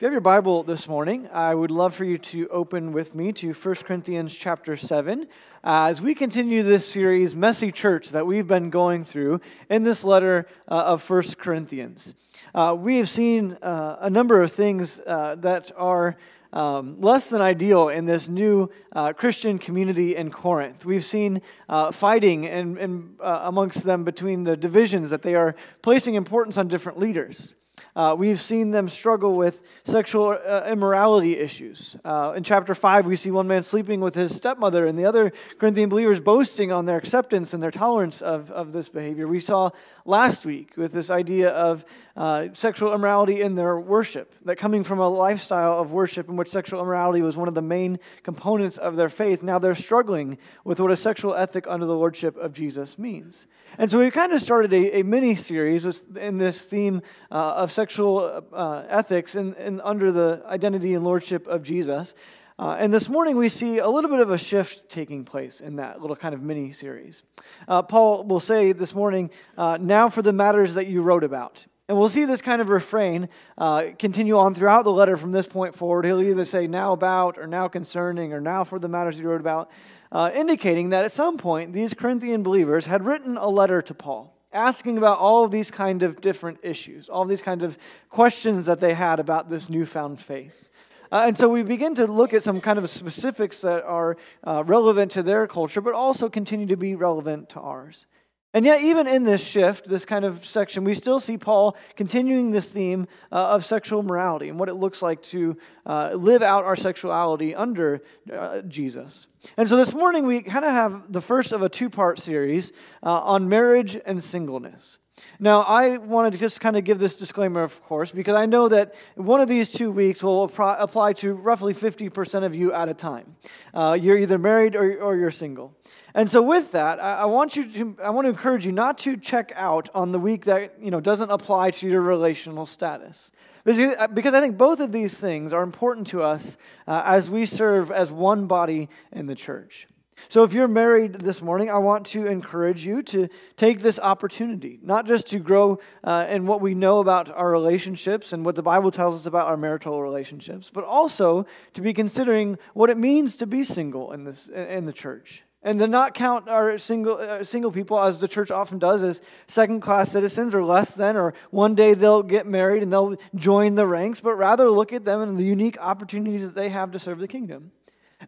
If you have your Bible this morning, I would love for you to open with me to 1 Corinthians chapter 7 uh, as we continue this series, Messy Church, that we've been going through in this letter uh, of 1 Corinthians. Uh, we have seen uh, a number of things uh, that are um, less than ideal in this new uh, Christian community in Corinth. We've seen uh, fighting in, in, uh, amongst them between the divisions that they are placing importance on different leaders. Uh, we've seen them struggle with sexual uh, immorality issues. Uh, in chapter 5, we see one man sleeping with his stepmother, and the other Corinthian believers boasting on their acceptance and their tolerance of, of this behavior. We saw last week with this idea of uh, sexual immorality in their worship, that coming from a lifestyle of worship in which sexual immorality was one of the main components of their faith, now they're struggling with what a sexual ethic under the lordship of Jesus means. And so we kind of started a, a mini series in this theme uh, of sexual uh, ethics and, under the identity and lordship of Jesus. Uh, and this morning we see a little bit of a shift taking place in that little kind of mini series. Uh, Paul will say this morning, uh, now for the matters that you wrote about. And we'll see this kind of refrain uh, continue on throughout the letter from this point forward. He'll either say now about, or now concerning, or now for the matters he wrote about, uh, indicating that at some point these Corinthian believers had written a letter to Paul asking about all of these kind of different issues, all these kinds of questions that they had about this newfound faith. Uh, and so we begin to look at some kind of specifics that are uh, relevant to their culture, but also continue to be relevant to ours. And yet, even in this shift, this kind of section, we still see Paul continuing this theme uh, of sexual morality and what it looks like to uh, live out our sexuality under uh, Jesus. And so this morning, we kind of have the first of a two part series uh, on marriage and singleness. Now, I wanted to just kind of give this disclaimer, of course, because I know that one of these two weeks will apply to roughly 50% of you at a time. Uh, you're either married or, or you're single. And so, with that, I, I, want you to, I want to encourage you not to check out on the week that you know doesn't apply to your relational status, because I think both of these things are important to us uh, as we serve as one body in the church. So, if you're married this morning, I want to encourage you to take this opportunity, not just to grow uh, in what we know about our relationships and what the Bible tells us about our marital relationships, but also to be considering what it means to be single in, this, in the church. And to not count our single, uh, single people, as the church often does, as second class citizens or less than, or one day they'll get married and they'll join the ranks, but rather look at them and the unique opportunities that they have to serve the kingdom.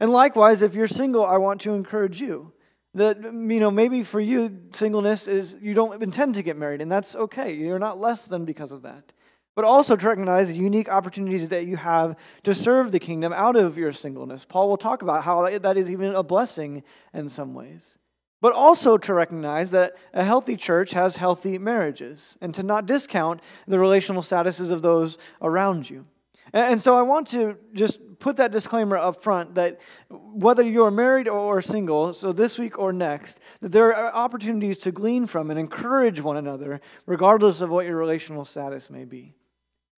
And likewise, if you're single, I want to encourage you that, you know, maybe for you, singleness is you don't intend to get married, and that's okay. You're not less than because of that. But also to recognize the unique opportunities that you have to serve the kingdom out of your singleness. Paul will talk about how that is even a blessing in some ways. But also to recognize that a healthy church has healthy marriages, and to not discount the relational statuses of those around you. And so I want to just put that disclaimer up front that whether you're married or single, so this week or next, that there are opportunities to glean from and encourage one another, regardless of what your relational status may be.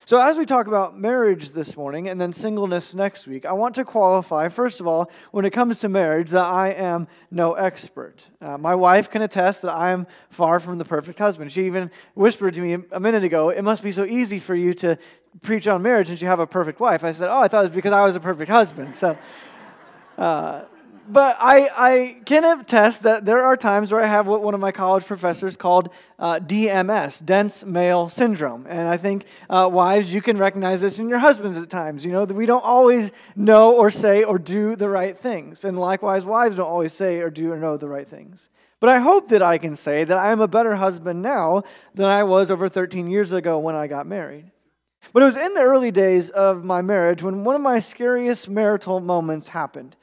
So, as we talk about marriage this morning and then singleness next week, I want to qualify, first of all, when it comes to marriage, that I am no expert. Uh, my wife can attest that I am far from the perfect husband. She even whispered to me a minute ago, It must be so easy for you to preach on marriage since you have a perfect wife. I said, Oh, I thought it was because I was a perfect husband. So, uh, but I, I can attest that there are times where I have what one of my college professors called uh, DMS, dense male syndrome. And I think uh, wives, you can recognize this in your husbands at times. You know, that we don't always know or say or do the right things. And likewise, wives don't always say or do or know the right things. But I hope that I can say that I am a better husband now than I was over 13 years ago when I got married. But it was in the early days of my marriage when one of my scariest marital moments happened.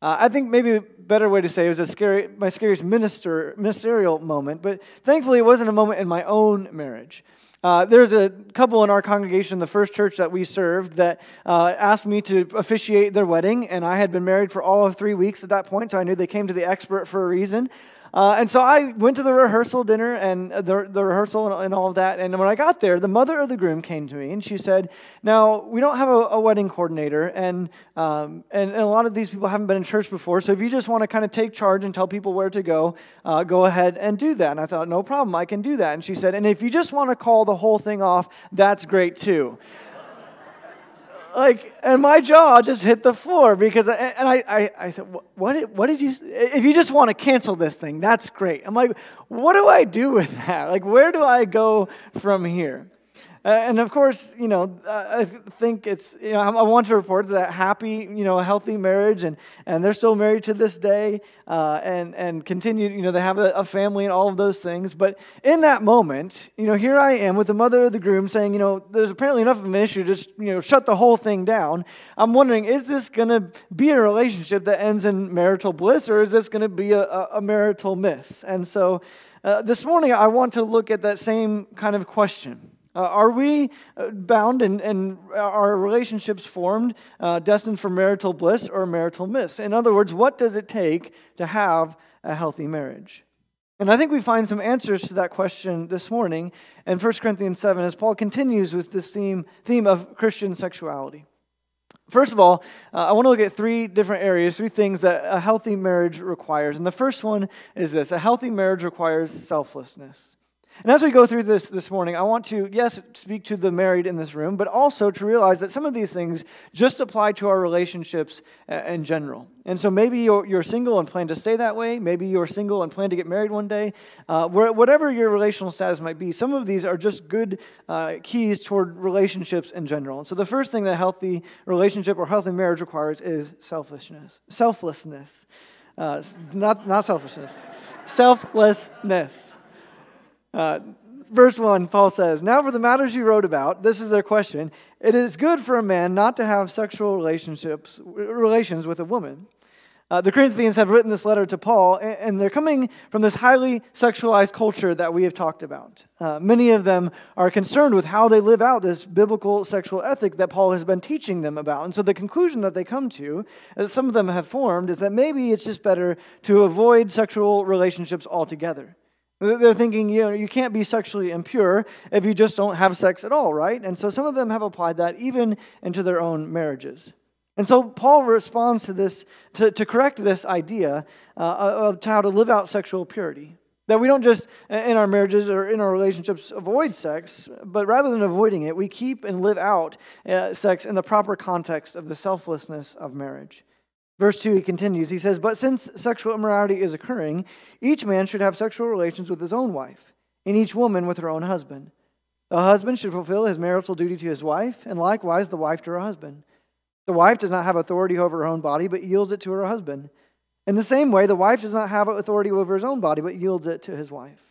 Uh, I think maybe a better way to say it was a scary, my scariest minister, ministerial moment, but thankfully it wasn't a moment in my own marriage. Uh, there's a couple in our congregation, the first church that we served, that uh, asked me to officiate their wedding, and I had been married for all of three weeks at that point, so I knew they came to the expert for a reason. Uh, and so I went to the rehearsal dinner and the, the rehearsal and, and, all of that. And when I got there, the mother of the groom came to me and she said, Now, we don't have a, a wedding coordinator, and, um, and, and, a lot of these people haven't been in church before. So if you just want to kind of take charge and tell people where to go, uh, go ahead and do that. And I thought, No problem, I can do that. And she said, And if you just want to call the whole thing off, that's great too. Like, and my jaw just hit the floor because, I, and I, I, I said, what what did you, if you just want to cancel this thing, that's great. I'm like, what do I do with that? Like, where do I go from here? Uh, and of course, you know, I think it's, you know, I want to report that happy, you know, healthy marriage, and, and they're still married to this day, uh, and, and continue, you know, they have a, a, family and all of those things. But in that moment, you know, here I am with the mother of the groom saying, you know, there's apparently enough of an issue to just, you know, shut the whole thing down. I'm wondering, is this going to be a relationship that ends in marital bliss, or is this going to be a, a, marital miss? And so uh, this morning, I want to look at that same kind of question. Uh, are we uh, bound and, and our relationships formed, uh, destined for marital bliss or marital miss? In other words, what does it take to have a healthy marriage? And I think we find some answers to that question this morning in 1 Corinthians 7 as Paul continues with this theme, theme of Christian sexuality. First of all, uh, I want to look at three different areas, three things that a healthy marriage requires. And the first one is this a healthy marriage requires selflessness. And as we go through this this morning, I want to, yes, speak to the married in this room, but also to realize that some of these things just apply to our relationships uh, in general. And so maybe you're, you're single and plan to stay that way. Maybe you're single and plan to get married one day. Uh, whatever your relational status might be, some of these are just good uh, keys toward relationships in general. And so the first thing that a healthy relationship or healthy marriage requires is selfishness. Selflessness. Uh, not, not selfishness. Selflessness. Uh, verse 1, Paul says, Now for the matters you wrote about, this is their question. It is good for a man not to have sexual relationships, relations with a woman. Uh, the Corinthians have written this letter to Paul, and they're coming from this highly sexualized culture that we have talked about. Uh, many of them are concerned with how they live out this biblical sexual ethic that Paul has been teaching them about. And so the conclusion that they come to, that some of them have formed, is that maybe it's just better to avoid sexual relationships altogether. They're thinking, you know, you can't be sexually impure if you just don't have sex at all, right? And so some of them have applied that even into their own marriages. And so Paul responds to this, to, to correct this idea uh, of how to live out sexual purity. That we don't just, in our marriages or in our relationships, avoid sex, but rather than avoiding it, we keep and live out uh, sex in the proper context of the selflessness of marriage. Verse 2, he continues. He says, But since sexual immorality is occurring, each man should have sexual relations with his own wife, and each woman with her own husband. The husband should fulfill his marital duty to his wife, and likewise the wife to her husband. The wife does not have authority over her own body, but yields it to her husband. In the same way, the wife does not have authority over his own body, but yields it to his wife.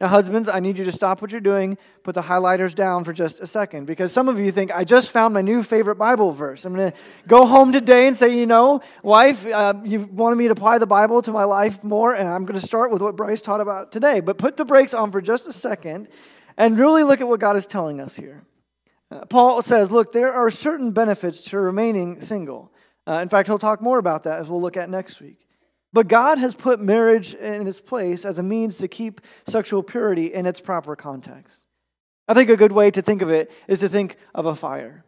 Now, husbands, I need you to stop what you're doing, put the highlighters down for just a second, because some of you think, I just found my new favorite Bible verse. I'm going to go home today and say, you know, wife, uh, you wanted me to apply the Bible to my life more, and I'm going to start with what Bryce taught about today. But put the brakes on for just a second and really look at what God is telling us here. Uh, Paul says, look, there are certain benefits to remaining single. Uh, in fact, he'll talk more about that as we'll look at next week. But God has put marriage in its place as a means to keep sexual purity in its proper context. I think a good way to think of it is to think of a fire.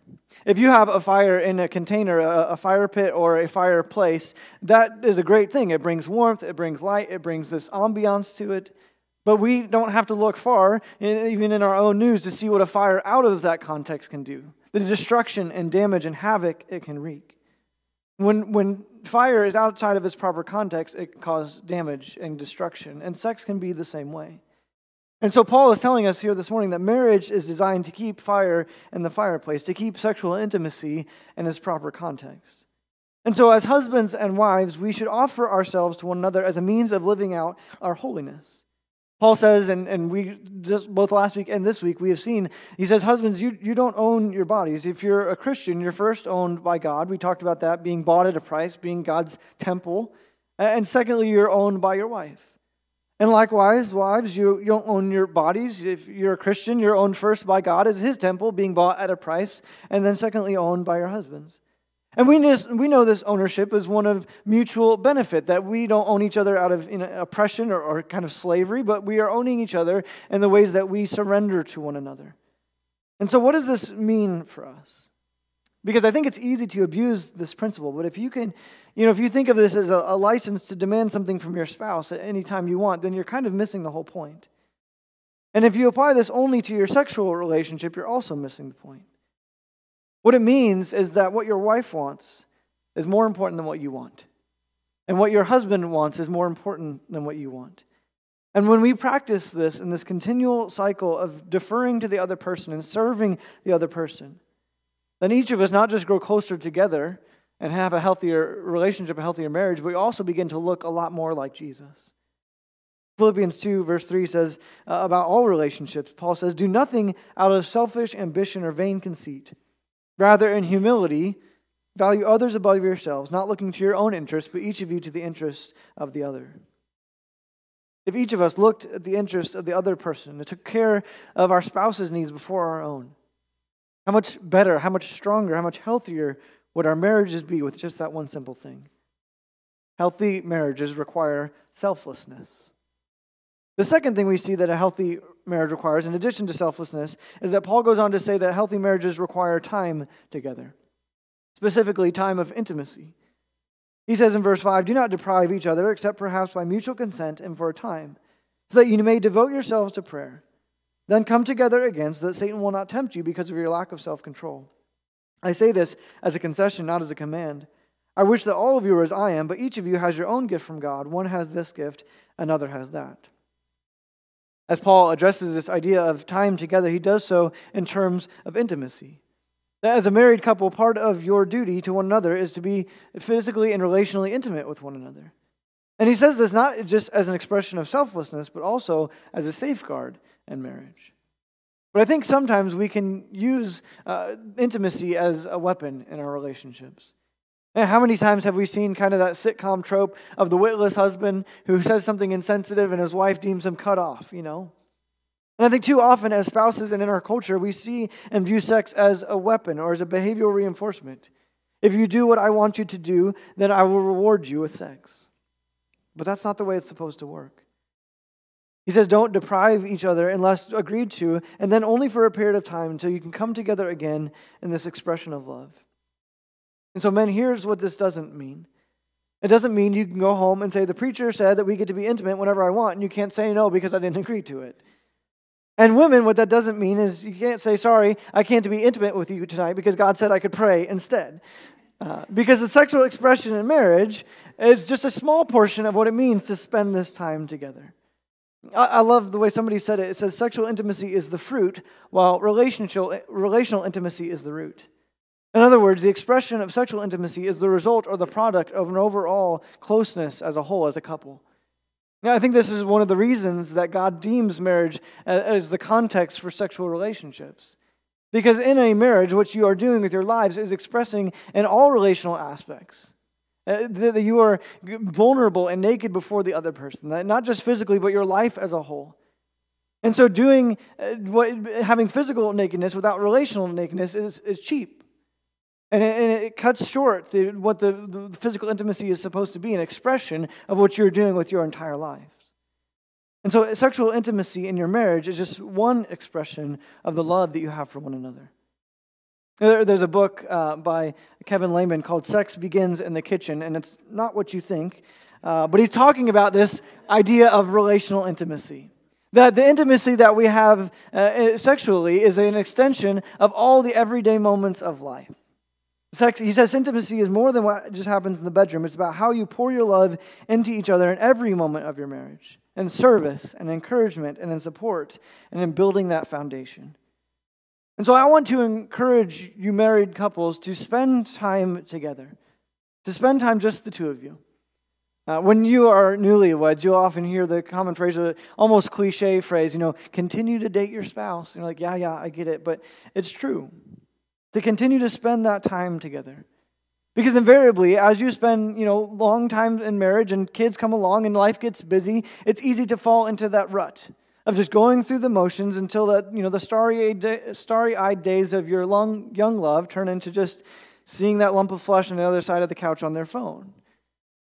If you have a fire in a container, a, fire pit, or a fireplace, that is a great thing. It brings warmth, it brings light, it brings this ambiance to it. But we don't have to look far, even in our own news, to see what a fire out of that context can do the destruction and damage and havoc it can wreak. When, when fire is outside of its proper context, it can cause damage and destruction. And sex can be the same way. And so Paul is telling us here this morning that marriage is designed to keep fire in the fireplace, to keep sexual intimacy in its proper context. And so, as husbands and wives, we should offer ourselves to one another as a means of living out our holiness. Paul says, and, and we just both last week and this week we have seen, he says, Husbands, you, you don't own your bodies. If you're a Christian, you're first owned by God. We talked about that being bought at a price, being God's temple. And secondly, you're owned by your wife. And likewise, wives, you, you don't own your bodies. If you're a Christian, you're owned first by God as his temple, being bought at a price, and then secondly, owned by your husbands. And we, just, we know this ownership is one of mutual benefit, that we don't own each other out of you know, oppression or, or kind of slavery, but we are owning each other in the ways that we surrender to one another. And so, what does this mean for us? Because I think it's easy to abuse this principle, but if you can, you know, if you think of this as a, a license to demand something from your spouse at any time you want, then you're kind of missing the whole point. And if you apply this only to your sexual relationship, you're also missing the point. What it means is that what your wife wants is more important than what you want. And what your husband wants is more important than what you want. And when we practice this in this continual cycle of deferring to the other person and serving the other person, then each of us not just grow closer together and have a healthier relationship, a healthier marriage, but we also begin to look a lot more like Jesus. Philippians 2, verse 3 says uh, about all relationships, Paul says, Do nothing out of selfish ambition or vain conceit. Rather, in humility, Value others above yourselves, not looking to your own interests, but each of you to the interest of the other. If each of us looked at the interest of the other person and took care of our spouse's needs before our own, how much better, how much stronger, how much healthier would our marriages be with just that one simple thing? Healthy marriages require selflessness. The second thing we see that a healthy marriage requires, in addition to selflessness, is that Paul goes on to say that healthy marriages require time together specifically time of intimacy. He says in verse 5 Do not deprive each other, except perhaps by mutual consent and for a time, so that you may devote yourselves to prayer. Then come together again, so that Satan will not tempt you because of your lack of self control. I say this as a concession, not as a command. I wish that all of you were as I am, but each of you has your own gift from God. One has this gift, another has that. As Paul addresses this idea of time together, he does so in terms of intimacy. That as a married couple, part of your duty to one another is to be physically and relationally intimate with one another. And he says this not just as an expression of selflessness, but also as a safeguard in marriage. But I think sometimes we can use uh, intimacy as a weapon in our relationships. And how many times have we seen kind of that sitcom trope of the witless husband who says something insensitive and his wife deems him cut off, you know? And I think too often, as spouses and in our culture, we see and view sex as a weapon or as a behavioral reinforcement. If you do what I want you to do, then I will reward you with sex. But that's not the way it's supposed to work. He says, don't deprive each other unless agreed to, and then only for a period of time until you can come together again in this expression of love. And so, men, here's what this doesn't mean. It doesn't mean you can go home and say, the preacher said that we get to be intimate whenever I want, and you can't say no because I didn't agree to it. And women, what that doesn't mean is you can't say, sorry, I can't be intimate with you tonight because God said I could pray instead. Uh, because the sexual expression in marriage is just a small portion of what it means to spend this time together. I, I love the way somebody said it. It says sexual intimacy is the fruit, while relational, relational intimacy is the root. In other words, the expression of sexual intimacy is the result or the product of an overall closeness as a whole, as a couple. Now, I think this is one of the reasons that God deems marriage as the context for sexual relationships. Because in a marriage, what you are doing with your lives is expressing in all relational aspects uh, that you are vulnerable and naked before the other person, not just physically, but your life as a whole. And so, doing uh, what, having physical nakedness without relational nakedness is, is cheap. And it, and it cuts short the, what the, the physical intimacy is supposed to be an expression of what you're doing with your entire life. And so, sexual intimacy in your marriage is just one expression of the love that you have for one another. There's a book uh, by Kevin Leman called Sex Begins in the Kitchen, and it's not what you think, uh, but he's talking about this idea of relational intimacy. That the intimacy that we have uh, sexually is an extension of all the everyday moments of life. Sex, he says intimacy is more than what just happens in the bedroom. It's about how you pour your love into each other in every moment of your marriage, in service and encouragement and in support and in building that foundation. And so I want to encourage you married couples to spend time together, to spend time just the two of you. Uh, when you are newlyweds, you'll often hear the common phrase, or almost cliche phrase, you know, continue to date your spouse. And you're like, yeah, yeah, I get it. But it's true to continue to spend that time together. Because invariably, as you spend, you know, long time in marriage and kids come along and life gets busy, it's easy to fall into that rut of just going through the motions until that, you know, the starry-eyed, starry-eyed days of your long, young love turn into just seeing that lump of flesh on the other side of the couch on their phone.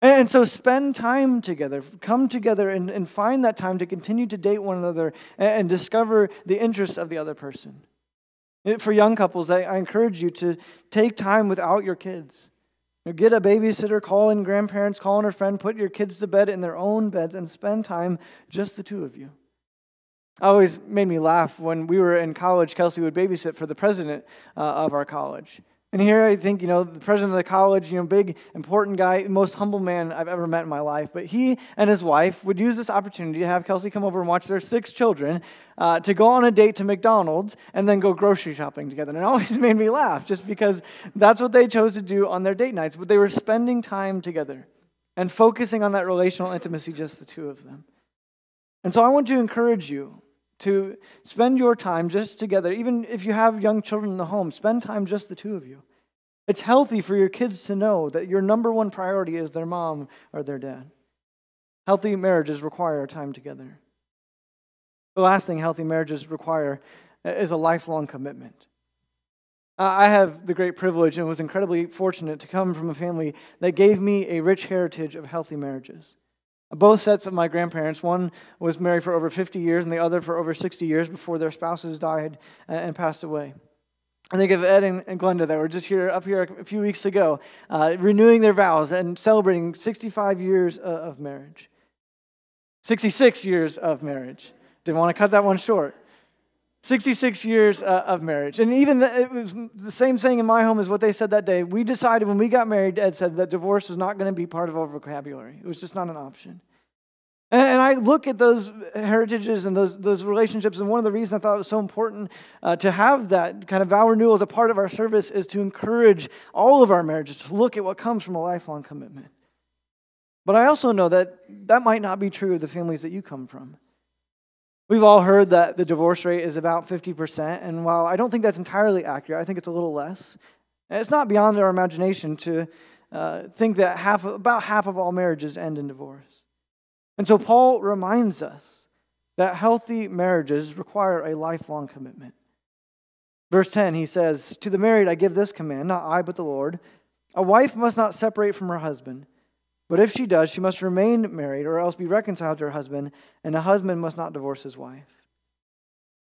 And so spend time together. Come together and, and find that time to continue to date one another and, and discover the interests of the other person. For young couples, I, encourage you to take time without your kids. Get a babysitter, call in grandparents, call in a friend, put your kids to bed in their own beds, and spend time just the two of you. I always made me laugh when we were in college. Kelsey would babysit for the president uh, of our college. And here I think, you know, the president of the college, you know, big, important guy, most humble man I've ever met in my life. But he and his wife would use this opportunity to have Kelsey come over and watch their six children uh, to go on a date to McDonald's and then go grocery shopping together. And it always made me laugh just because that's what they chose to do on their date nights. But they were spending time together and focusing on that relational intimacy, just the two of them. And so I want to encourage you to spend your time just together. Even if you have young children in the home, spend time just the two of you. It's healthy for your kids to know that your number one priority is their mom or their dad. Healthy marriages require time together. The last thing healthy marriages require is a lifelong commitment. I have the great privilege and was incredibly fortunate to come from a family that gave me a rich heritage of healthy marriages. Both sets of my grandparents, one was married for over 50 years and the other for over 60 years before their spouses died and passed away. I think of Ed and Glenda that were just here up here a few weeks ago, uh, renewing their vows and celebrating 65 years of marriage. 66 years of marriage. Didn't want to cut that one short. 66 years uh, of marriage. And even the, the same thing in my home as what they said that day. We decided when we got married, Ed said that divorce was not going to be part of our vocabulary, it was just not an option. And I look at those heritages and those, those relationships, and one of the reasons I thought it was so important uh, to have that kind of vow renewal as a part of our service is to encourage all of our marriages to look at what comes from a lifelong commitment. But I also know that that might not be true of the families that you come from. We've all heard that the divorce rate is about 50%, and while I don't think that's entirely accurate, I think it's a little less. And it's not beyond our imagination to uh, think that half, about half of all marriages end in divorce. And so Paul reminds us that healthy marriages require a lifelong commitment. Verse 10, he says, To the married I give this command, not I, but the Lord. A wife must not separate from her husband. But if she does, she must remain married or else be reconciled to her husband, and a husband must not divorce his wife.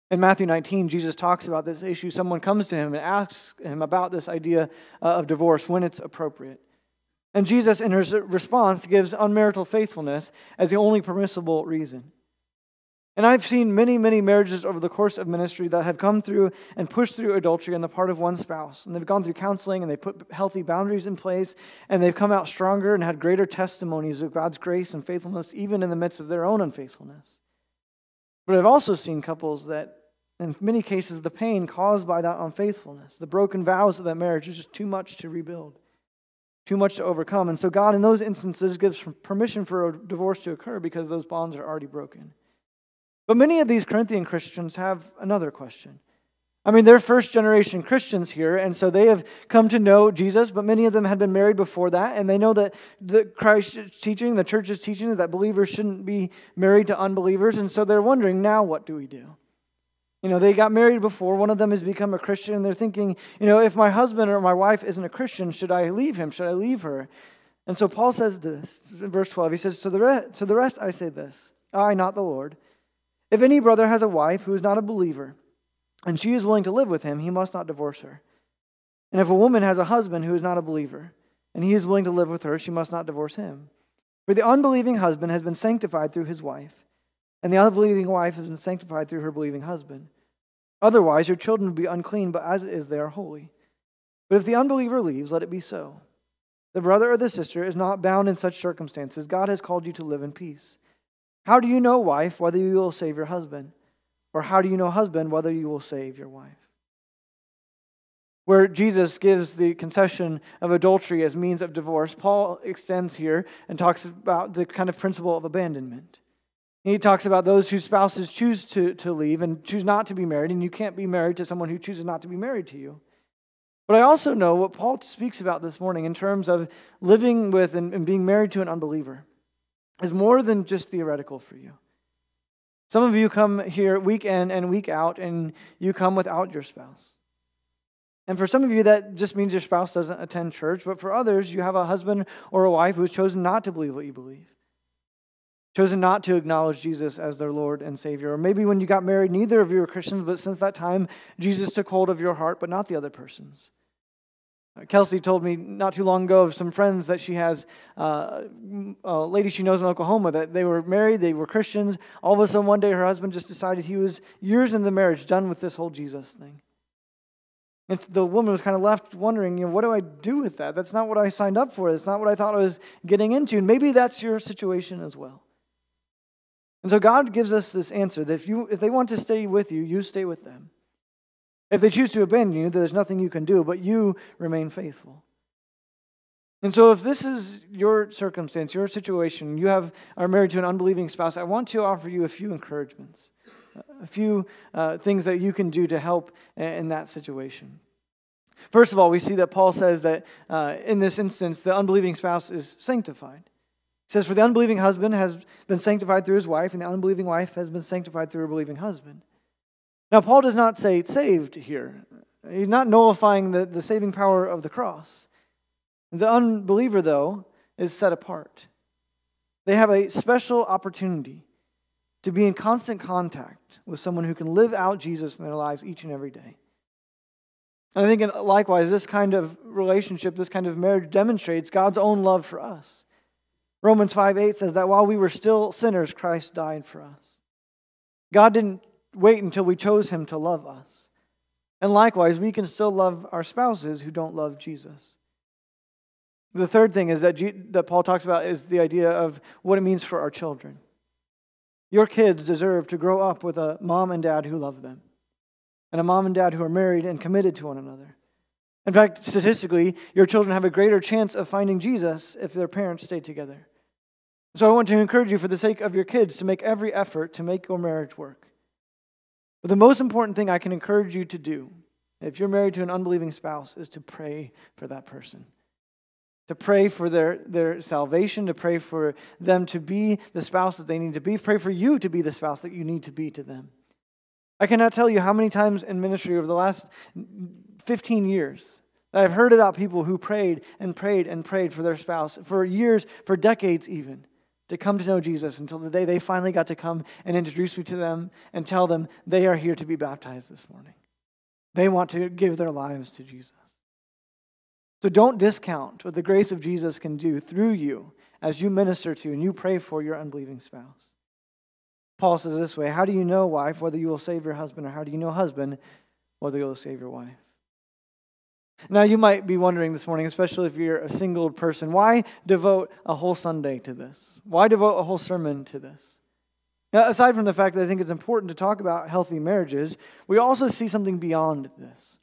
In Matthew 19, Jesus talks about this issue. Someone comes to him and asks him about this idea uh, of divorce when it's appropriate. And Jesus, in his response, gives unmarital faithfulness as the only permissible reason. And I've seen many, many marriages over the course of ministry that have come through and pushed through adultery on the part of one spouse. And they've gone through counseling and they put healthy boundaries in place and they've come out stronger and had greater testimonies of God's grace and faithfulness, even in the midst of their own unfaithfulness. But I've also seen couples that, in many cases, the pain caused by that unfaithfulness, the broken vows of that marriage, is just too much to rebuild, too much to overcome. And so God, in those instances, gives permission for a divorce to occur because those bonds are already broken. But many of these Corinthian Christians have another question. I mean, they're first generation Christians here, and so they have come to know Jesus, but many of them had been married before that, and they know that the Christ's teaching, the church's teaching, is that believers shouldn't be married to unbelievers, and so they're wondering, now what do we do? You know, they got married before. One of them has become a Christian, and they're thinking, you know, if my husband or my wife isn't a Christian, should I leave him? Should I leave her? And so Paul says this, in verse 12. He says, To the, re- to the rest I say this I, not the Lord. If any brother has a wife who is not a believer, and she is willing to live with him, he must not divorce her. And if a woman has a husband who is not a believer, and he is willing to live with her, she must not divorce him. For the unbelieving husband has been sanctified through his wife, and the unbelieving wife has been sanctified through her believing husband. Otherwise, your children would be unclean, but as it is, they are holy. But if the unbeliever leaves, let it be so. The brother or the sister is not bound in such circumstances. God has called you to live in peace. How do you know, wife, whether you will save your husband? Or how do you know, husband, whether you will save your wife? Where Jesus gives the concession of adultery as means of divorce, Paul extends here and talks about the kind of principle of abandonment. He talks about those whose spouses choose to, to leave and choose not to be married, and you can't be married to someone who chooses not to be married to you. But I also know what Paul speaks about this morning in terms of living with and, and being married to an unbeliever is more than just theoretical for you. Some of you come here week in and week out, and you come without your spouse. And for some of you, that just means your spouse doesn't attend church. But for others, you have a husband or a wife who's chosen not to believe what you believe, chosen not to acknowledge Jesus as their Lord and Savior. Or maybe when you got married, neither of you were Christians, but since that time, Jesus took hold of your heart, but not the other person's. Kelsey told me not too long ago of some friends that she has, uh, a lady she knows in Oklahoma, that they were married, they were Christians. All of a sudden, one day, her husband just decided he was years into the marriage, done with this whole Jesus thing. And the woman was kind of left wondering, you know, what do I do with that? That's not what I signed up for. That's not what I thought I was getting into. And maybe that's your situation as well. And so God gives us this answer that if, you, if they want to stay with you, you stay with them. If they choose to abandon you, there's nothing you can do, but you remain faithful. And so, if this is your circumstance, your situation, you have are married to an unbelieving spouse, I want to offer you a few encouragements, a few uh, things that you can do to help in that situation. First of all, we see that Paul says that uh, in this instance, the unbelieving spouse is sanctified. He says, For the unbelieving husband has been sanctified through his wife, and the unbelieving wife has been sanctified through her believing husband. Now, Paul does not say saved here. He's not nullifying the, the saving power of the cross. The unbeliever, though, is set apart. They have a special opportunity to be in constant contact with someone who can live out Jesus in their lives each and every day. And I think, likewise, this kind of relationship, this kind of marriage demonstrates God's own love for us. Romans 5 8 says that while we were still sinners, Christ died for us. God didn't wait until we chose him to love us. And likewise, we can still love our spouses who don't love Jesus. The third thing is that, G- that Paul talks about is the idea of what it means for our children. Your kids deserve to grow up with a mom and dad who love them, and a mom and dad who are married and committed to one another. In fact, statistically, your children have a greater chance of finding Jesus if their parents stay together. So I want to encourage you, for the sake of your kids, to make every effort to make your marriage work. But the most important thing I can encourage you to do, if you're married to an unbelieving spouse, is to pray for that person. To pray for their, their salvation, to pray for them to be the spouse that they need to be, pray for you to be the spouse that you need to be to them. I cannot tell you how many times in ministry over the last 15 years that I've heard about people who prayed and prayed and prayed for their spouse for years, for decades even to come to know Jesus until the day they finally got to come and introduce me to them and tell them they are here to be baptized this morning. They want to give their lives to Jesus. So don't discount what the grace of Jesus can do through you as you minister to and you pray for your unbelieving spouse. Paul says this way How do you know, wife, whether you will save your husband, or how do you know, husband, whether you will save your wife? Now, you might be wondering this morning, especially if you're a single person, why devote a whole Sunday to this? Why devote a whole sermon to this? Now, aside from the fact that I think it's important to talk about healthy marriages, we also see something beyond this.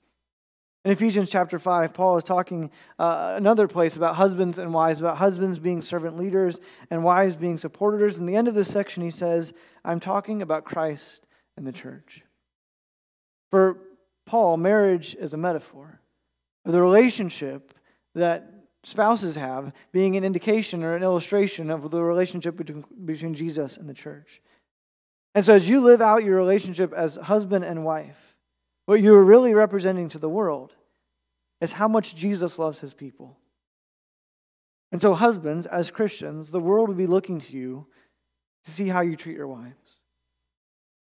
In Ephesians chapter 5, Paul is talking uh, another place about husbands and wives, about husbands being servant leaders and wives being supporters. In the end of this section, he says, I'm talking about Christ and the church. For Paul, marriage is a metaphor the relationship that spouses have being an indication or an illustration of the relationship between, between Jesus and the church. And so, as you live out your relationship as husband and wife, what you're really representing to the world is how much Jesus loves his people. And so, husbands, as Christians, the world will be looking to you to see how you treat your wives.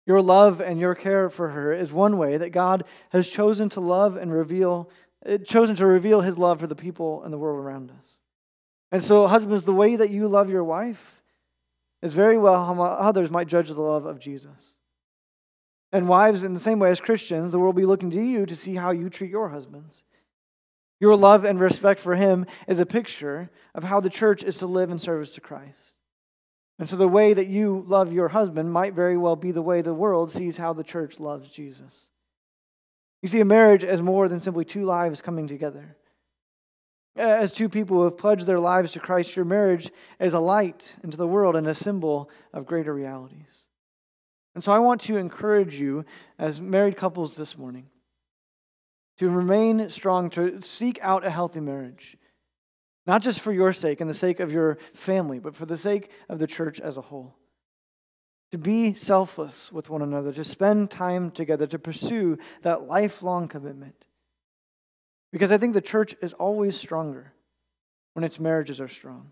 Your love and your care for her is one way that God has chosen to love and reveal Uh, chosen to reveal his love for the people and the world around us. And so, husbands, the way that you love your wife is very well how others might judge the love of Jesus. And wives, in the same way as Christians, the world will be looking to you to see how you treat your husbands. Your love and respect for him is a picture of how the church is to live in service to Christ. And so, the way that you love your husband might very well be the way the world sees how the church loves Jesus. You see, a marriage as more than simply two lives coming together. As two people who have pledged their lives to Christ, your marriage is a light into the world and a symbol of greater realities. And so I want to encourage you, as married couples this morning, to remain strong, to seek out a healthy marriage. Not just for your sake and the sake of your family, but for the sake of the church as a whole to be selfless with one another, to spend time together, to pursue that lifelong commitment. Because I think the church is always stronger when its marriages are strong.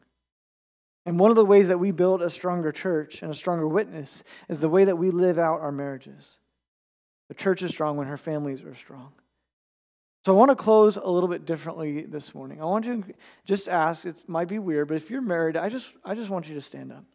And one of the ways that we build a stronger church and a stronger witness is the way that we live out our marriages. The church is strong when her families are strong. So I want to close a little bit differently this morning. I want you to just ask, it might be weird, but if you're married, I just, I just want you to stand up.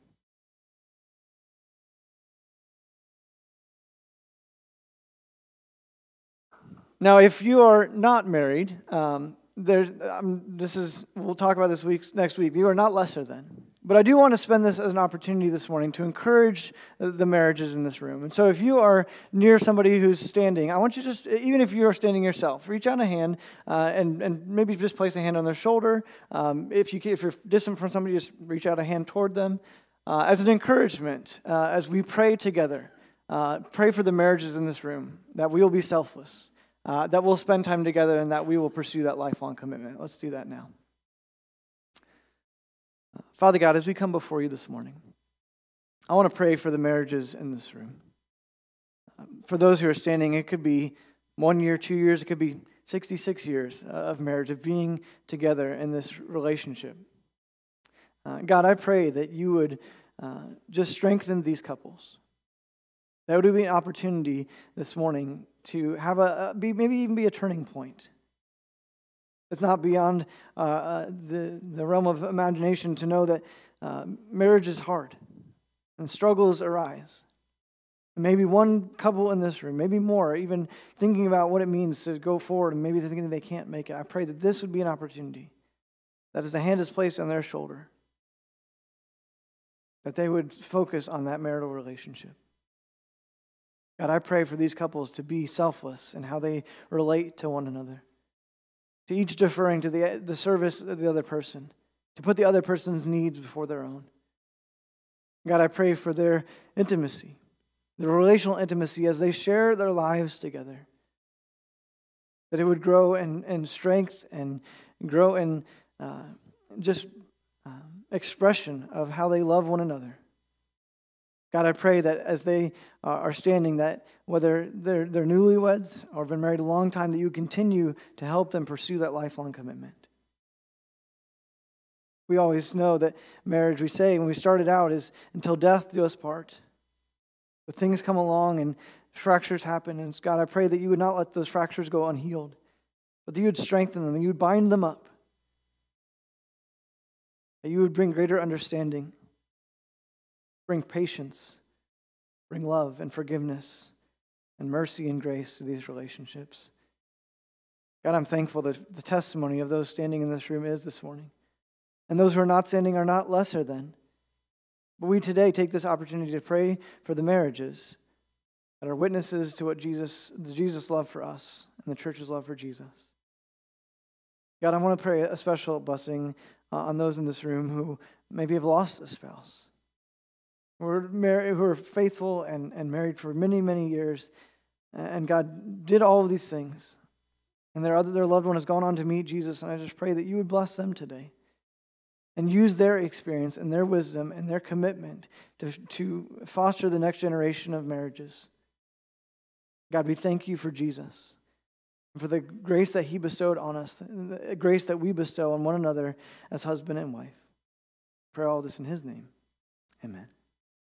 Now, if you are not married, um, there's, um, this is, we'll talk about this week, next week. You are not lesser than. But I do want to spend this as an opportunity this morning to encourage the marriages in this room. And so if you are near somebody who's standing, I want you to just, even if you are standing yourself, reach out a hand uh, and, and maybe just place a hand on their shoulder. Um, if, you, if you're distant from somebody, just reach out a hand toward them uh, as an encouragement uh, as we pray together. Uh, pray for the marriages in this room, that we will be selfless uh, that we'll spend time together and that we will pursue that lifelong commitment. Let's do that now. Father God, as we come before you this morning, I want to pray for the marriages in this room. Um, for those who are standing, it could be one year, two years, it could be 66 years uh, of marriage, of being together in this relationship. Uh, God, I pray that you would uh, just strengthen these couples. That would be an opportunity this morning to have a, be, maybe even be a turning point. It's not beyond uh, uh, the, the realm of imagination to know that uh, marriage is hard and struggles arise. Maybe one couple in this room, maybe more, even thinking about what it means to go forward and maybe thinking they can't make it. I pray that this would be an opportunity, that as the hand is placed on their shoulder, that they would focus on that marital relationship. God, I pray for these couples to be selfless in how they relate to one another, to each deferring to the, the service of the other person, to put the other person's needs before their own. God, I pray for their intimacy, the relational intimacy as they share their lives together, that it would grow in, in strength and grow in uh, just uh, expression of how they love one another. God, I pray that as they uh, are standing, that whether they're, they're newlyweds or have been married a long time, that you continue to help them pursue that lifelong commitment. We always know that marriage, we say when we started out, is until death do us part. But things come along and fractures happen. And God, I pray that you would not let those fractures go unhealed, but that you would strengthen them and you would bind them up, that you would bring greater understanding Bring patience, bring love and forgiveness and mercy and grace to these relationships. God, I'm thankful that the testimony of those standing in this room is this morning. And those who are not standing are not lesser than. But we today take this opportunity to pray for the marriages that are witnesses to what Jesus, Jesus love for us and the church's love for Jesus. God, I want to pray a special blessing uh, on those in this room who maybe have lost a spouse who are, married, who are faithful and, and married for many, many years. And God did all of these things. And their, other, their loved one has gone on to meet Jesus. And I just pray that you would bless them today and use their experience and their wisdom and their commitment to, to foster the next generation of marriages. God, we thank you for Jesus and for the grace that he bestowed on us, the grace that we bestow on one another as husband and wife. pray all this in his name. Amen.